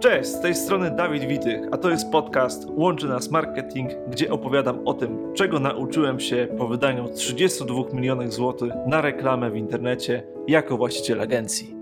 Cześć, z tej strony Dawid Witych, a to jest podcast Łączy Nas Marketing, gdzie opowiadam o tym, czego nauczyłem się po wydaniu 32 milionów złotych na reklamę w internecie jako właściciel agencji.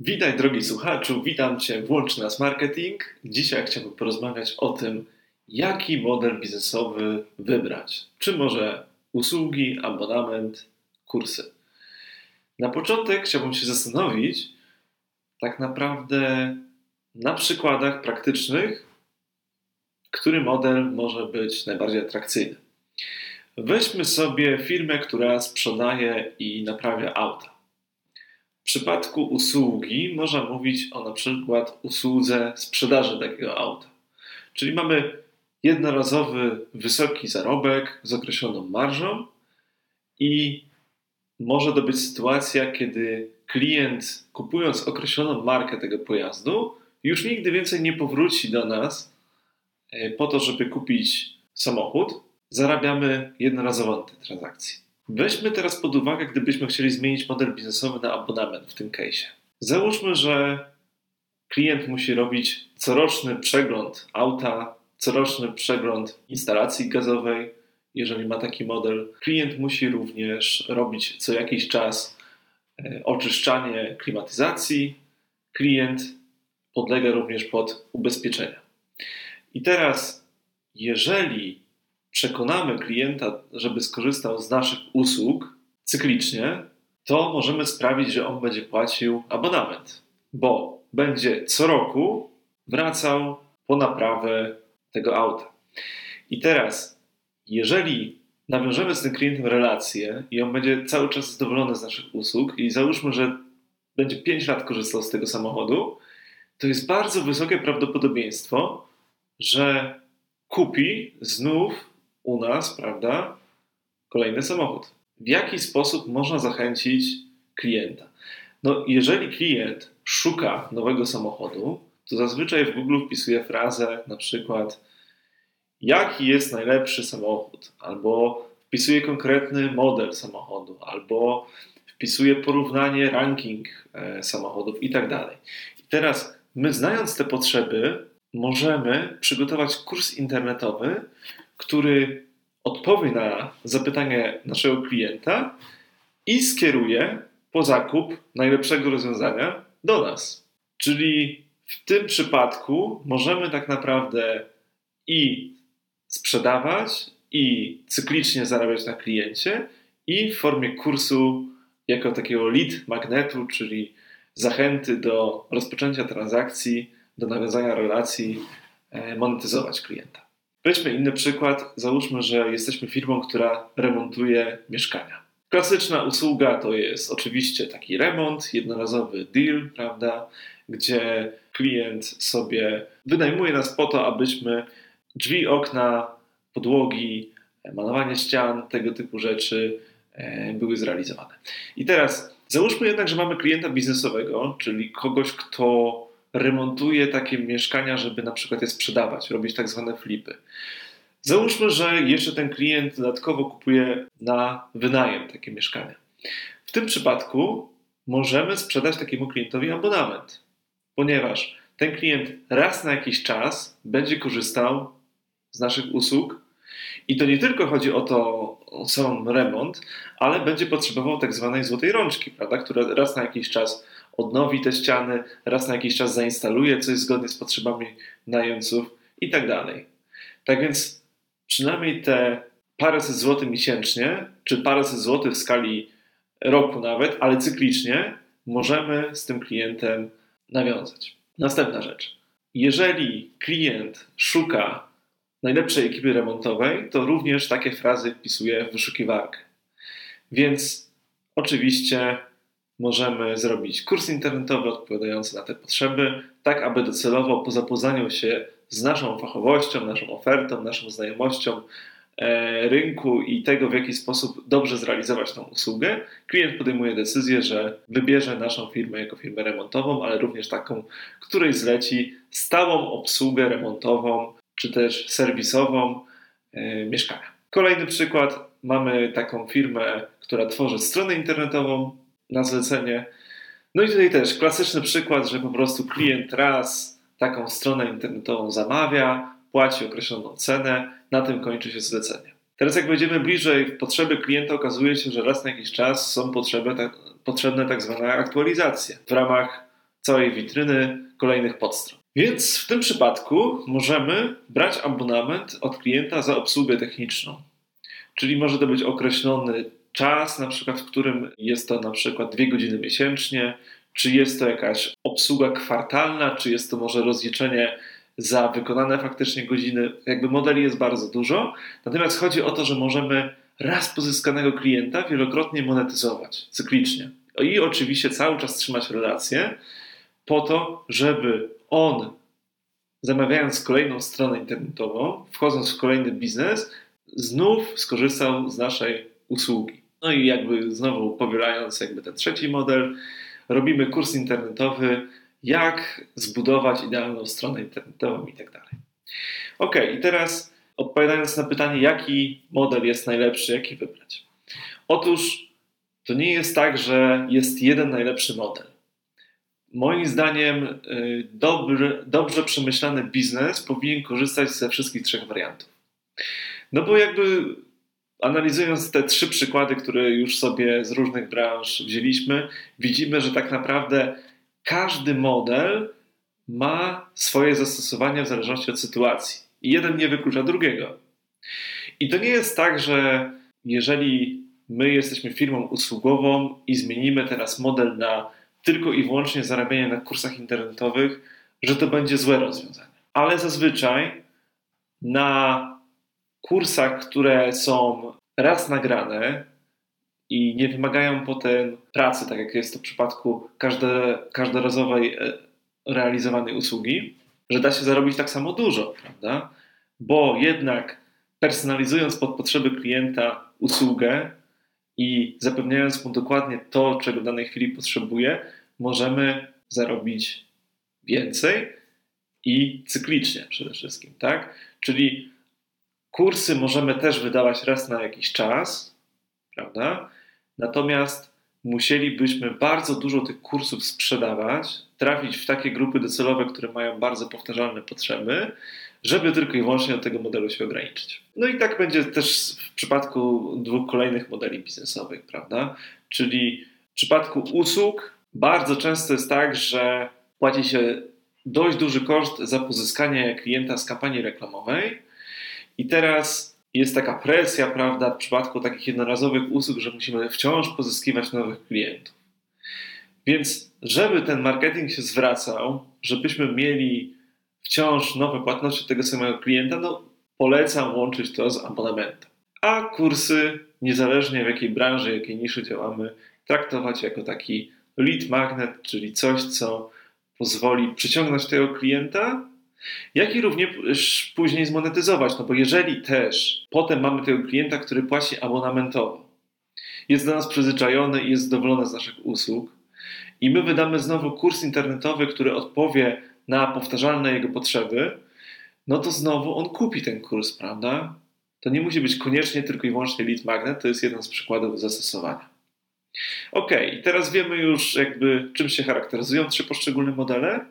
Witaj drogi słuchaczu, witam Cię w Łączy Nas Marketing. Dzisiaj chciałbym porozmawiać o tym, jaki model biznesowy wybrać. Czy może usługi, abonament, kursy. Na początek chciałbym się zastanowić tak naprawdę na przykładach praktycznych, który model może być najbardziej atrakcyjny. Weźmy sobie firmę, która sprzedaje i naprawia auta. W przypadku usługi można mówić o na przykład usłudze sprzedaży takiego auta. Czyli mamy jednorazowy wysoki zarobek z określoną marżą i może to być sytuacja, kiedy klient kupując określoną markę tego pojazdu, już nigdy więcej nie powróci do nas e, po to, żeby kupić samochód. Zarabiamy jednorazowo na tej transakcji. Weźmy teraz pod uwagę, gdybyśmy chcieli zmienić model biznesowy na abonament w tym case. Załóżmy, że klient musi robić coroczny przegląd auta, coroczny przegląd instalacji gazowej, jeżeli ma taki model. Klient musi również robić co jakiś czas e, oczyszczanie klimatyzacji. Klient podlega również pod ubezpieczenia. I teraz, jeżeli przekonamy klienta, żeby skorzystał z naszych usług cyklicznie, to możemy sprawić, że on będzie płacił abonament, bo będzie co roku wracał po naprawę tego auta. I teraz jeżeli nawiążemy z tym klientem relację i on będzie cały czas zadowolony z naszych usług i załóżmy, że będzie 5 lat korzystał z tego samochodu, to jest bardzo wysokie prawdopodobieństwo, że kupi znów u nas, prawda, kolejny samochód. W jaki sposób można zachęcić klienta? No, jeżeli klient szuka nowego samochodu, to zazwyczaj w Google wpisuje frazę na przykład jaki jest najlepszy samochód, albo wpisuje konkretny model samochodu, albo wpisuje porównanie, ranking e, samochodów i tak dalej. I teraz my, znając te potrzeby, możemy przygotować kurs internetowy, który odpowie na zapytanie naszego klienta i skieruje po zakup najlepszego rozwiązania do nas. Czyli w tym przypadku możemy tak naprawdę i sprzedawać i cyklicznie zarabiać na kliencie i w formie kursu jako takiego lead magnetu, czyli zachęty do rozpoczęcia transakcji, do nawiązania relacji, e, monetyzować klienta. Weźmy inny przykład. Załóżmy, że jesteśmy firmą, która remontuje mieszkania. Klasyczna usługa to jest oczywiście taki remont, jednorazowy deal, prawda, gdzie klient sobie wynajmuje nas po to, abyśmy drzwi, okna, podłogi, malowanie ścian, tego typu rzeczy e, były zrealizowane. I teraz załóżmy jednak, że mamy klienta biznesowego, czyli kogoś, kto remontuje takie mieszkania, żeby na przykład je sprzedawać, robić tak zwane flipy. Załóżmy, że jeszcze ten klient dodatkowo kupuje na wynajem takie mieszkania. W tym przypadku możemy sprzedać takiemu klientowi abonament, ponieważ ten klient raz na jakiś czas będzie korzystał z naszych usług. I to nie tylko chodzi o to, o sam remont, ale będzie potrzebował tak zwanej złotej rączki, prawda, która raz na jakiś czas odnowi te ściany, raz na jakiś czas zainstaluje coś zgodnie z potrzebami najemców i tak dalej. Tak więc przynajmniej te paręset złotych miesięcznie, czy paręset złotych w skali roku nawet, ale cyklicznie, możemy z tym klientem nawiązać. Następna rzecz. Jeżeli klient szuka najlepszej ekipy remontowej, to również takie frazy wpisuję w wyszukiwarkę. Więc oczywiście możemy zrobić kurs internetowy odpowiadający na te potrzeby, tak aby docelowo po zapoznaniu się z naszą fachowością, naszą ofertą, naszą znajomością e, rynku i tego, w jaki sposób dobrze zrealizować tą usługę, klient podejmuje decyzję, że wybierze naszą firmę jako firmę remontową, ale również taką, której zleci stałą obsługę remontową czy też serwisową e, mieszkania. Kolejny przykład. Mamy taką firmę, która tworzy stronę internetową na zlecenie. No i tutaj też klasyczny przykład, że po prostu klient raz taką stronę internetową zamawia, płaci określoną cenę, na tym kończy się zlecenie. Teraz jak wejdziemy bliżej w potrzeby klienta, okazuje się, że raz na jakiś czas są potrzeby, tak, potrzebne tak zwane aktualizacje w ramach całej witryny kolejnych podstron. Więc w tym przypadku możemy brać abonament od klienta za obsługę techniczną. Czyli może to być określony czas, na przykład w którym jest to na przykład dwie godziny miesięcznie, czy jest to jakaś obsługa kwartalna, czy jest to może rozliczenie za wykonane faktycznie godziny. Jakby modeli jest bardzo dużo. Natomiast chodzi o to, że możemy raz pozyskanego klienta wielokrotnie monetyzować cyklicznie. I oczywiście cały czas trzymać relacje po to, żeby on zamawiając kolejną stronę internetową, wchodząc w kolejny biznes, znów skorzystał z naszej usługi. No i jakby znowu powielając jakby ten trzeci model, robimy kurs internetowy, jak zbudować idealną stronę internetową i tak dalej. Ok, i teraz odpowiadając na pytanie, jaki model jest najlepszy, jaki wybrać. Otóż to nie jest tak, że jest jeden najlepszy model. Moim zdaniem y, dobry, dobrze przemyślany biznes powinien korzystać ze wszystkich trzech wariantów. No bo jakby analizując te trzy przykłady, które już sobie z różnych branż wzięliśmy, widzimy, że tak naprawdę każdy model ma swoje zastosowanie w zależności od sytuacji. I jeden nie wyklucza drugiego. I to nie jest tak, że jeżeli my jesteśmy firmą usługową i zmienimy teraz model na tylko i wyłącznie zarabianie na kursach internetowych, że to będzie złe rozwiązanie. Ale zazwyczaj na kursach, które są raz nagrane i nie wymagają potem pracy, tak jak jest to w przypadku każde, każdorazowej e, realizowanej usługi, że da się zarobić tak samo dużo, prawda? Bo jednak personalizując pod potrzeby klienta usługę i zapewniając mu dokładnie to, czego w danej chwili potrzebuje, możemy zarobić więcej i cyklicznie przede wszystkim, tak? Czyli Kursy możemy też wydawać raz na jakiś czas, prawda? Natomiast musielibyśmy bardzo dużo tych kursów sprzedawać, trafić w takie grupy docelowe, które mają bardzo powtarzalne potrzeby, żeby tylko i wyłącznie do tego modelu się ograniczyć. No i tak będzie też w przypadku dwóch kolejnych modeli biznesowych, prawda? Czyli w przypadku usług bardzo często jest tak, że płaci się dość duży koszt za pozyskanie klienta z kampanii reklamowej, i teraz jest taka presja, prawda, w przypadku takich jednorazowych usług, że musimy wciąż pozyskiwać nowych klientów. Więc, żeby ten marketing się zwracał, żebyśmy mieli wciąż nowe płatności tego samego klienta, no polecam łączyć to z abonamentem. A kursy, niezależnie w jakiej branży, jakiej niszy działamy, traktować jako taki lead magnet, czyli coś, co pozwoli przyciągnąć tego klienta jak i również później zmonetyzować, no bo jeżeli też potem mamy tego klienta, który płaci abonamentowo, jest do nas przyzwyczajony i jest zadowolony z naszych usług i my wydamy znowu kurs internetowy, który odpowie na powtarzalne jego potrzeby, no to znowu on kupi ten kurs, prawda? To nie musi być koniecznie tylko i wyłącznie lead magnet, to jest jeden z przykładów zastosowania. Ok, i teraz wiemy już jakby czym się charakteryzują trzy poszczególne modele.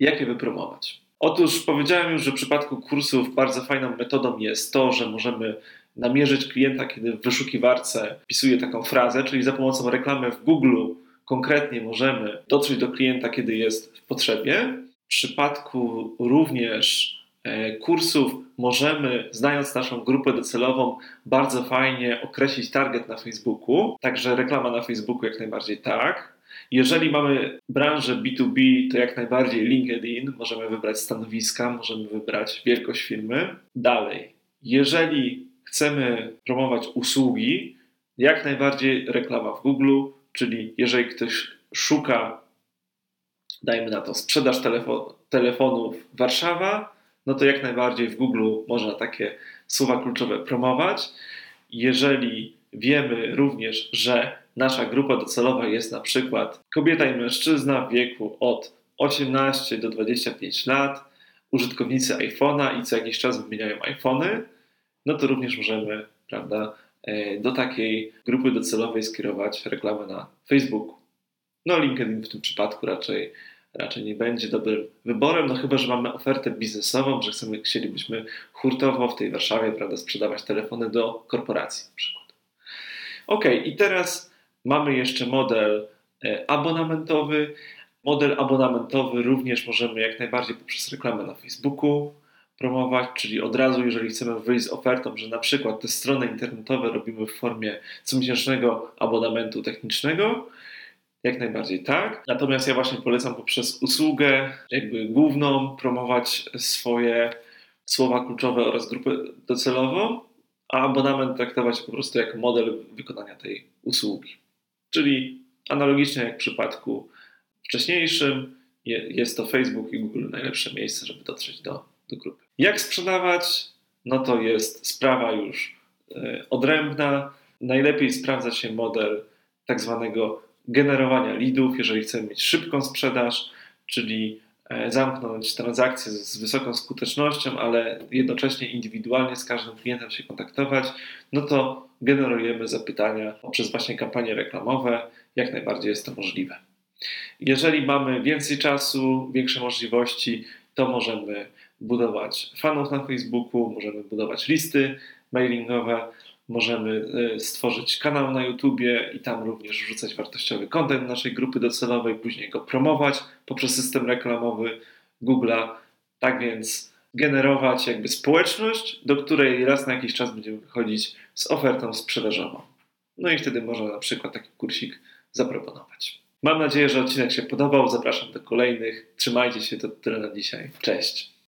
Jak je wypromować? Otóż powiedziałem już, że w przypadku kursów bardzo fajną metodą jest to, że możemy namierzyć klienta, kiedy w wyszukiwarce wpisuje taką frazę, czyli za pomocą reklamy w Google konkretnie możemy dotrzeć do klienta, kiedy jest w potrzebie. W przypadku również e, kursów możemy, znając naszą grupę docelową, bardzo fajnie określić target na Facebooku. Także reklama na Facebooku jak najbardziej tak. Jeżeli mamy branżę B2B, to jak najbardziej LinkedIn, możemy wybrać stanowiska, możemy wybrać wielkość firmy. Dalej, jeżeli chcemy promować usługi, jak najbardziej reklama w Google, czyli jeżeli ktoś szuka, dajmy na to, sprzedaż telefon, telefonów Warszawa, no to jak najbardziej w Google można takie słowa kluczowe promować. Jeżeli wiemy również, że nasza grupa docelowa jest na przykład kobieta i mężczyzna w wieku od 18 do 25 lat, użytkownicy iPhone'a i co jakiś czas wymieniają iPhony, no to również możemy, prawda, do takiej grupy docelowej skierować reklamę na Facebooku. No LinkedIn w tym przypadku raczej, raczej nie będzie dobrym wyborem, no chyba, że mamy ofertę biznesową, że chcemy, chcielibyśmy hurtowo w tej Warszawie prawda, sprzedawać telefony do korporacji na przykład. Ok, i teraz mamy jeszcze model e, abonamentowy. Model abonamentowy również możemy jak najbardziej poprzez reklamę na Facebooku promować, czyli od razu, jeżeli chcemy wyjść z ofertą, że na przykład te strony internetowe robimy w formie comiesięcznego abonamentu technicznego, jak najbardziej tak. Natomiast ja właśnie polecam poprzez usługę, jakby główną, promować swoje słowa kluczowe oraz grupę docelową, a abonament traktować po prostu jako model wykonania tej usługi. Czyli analogicznie jak w przypadku wcześniejszym, jest to Facebook i Google najlepsze miejsce, żeby dotrzeć do, do grupy. Jak sprzedawać? No to jest sprawa już e, odrębna. Najlepiej sprawdza się model tak zwanego generowania leadów, jeżeli chcemy mieć szybką sprzedaż, czyli e, zamknąć transakcję z wysoką skutecznością, ale jednocześnie indywidualnie z każdym klientem się kontaktować, no to generujemy zapytania poprzez właśnie kampanie reklamowe. Jak najbardziej jest to możliwe. Jeżeli mamy więcej czasu, większe możliwości, to możemy budować fanów na Facebooku, możemy budować listy mailingowe, możemy e, stworzyć kanał na YouTubie i tam również wrzucać wartościowy kontent naszej grupy docelowej, później go promować poprzez system reklamowy Google'a. Tak więc generować jakby społeczność, do której raz na jakiś czas będziemy wychodzić z ofertą sprzedażową. No i wtedy można na przykład taki kursik zaproponować. Mam nadzieję, że odcinek się podobał. Zapraszam do kolejnych. Trzymajcie się, to tyle na dzisiaj. Cześć.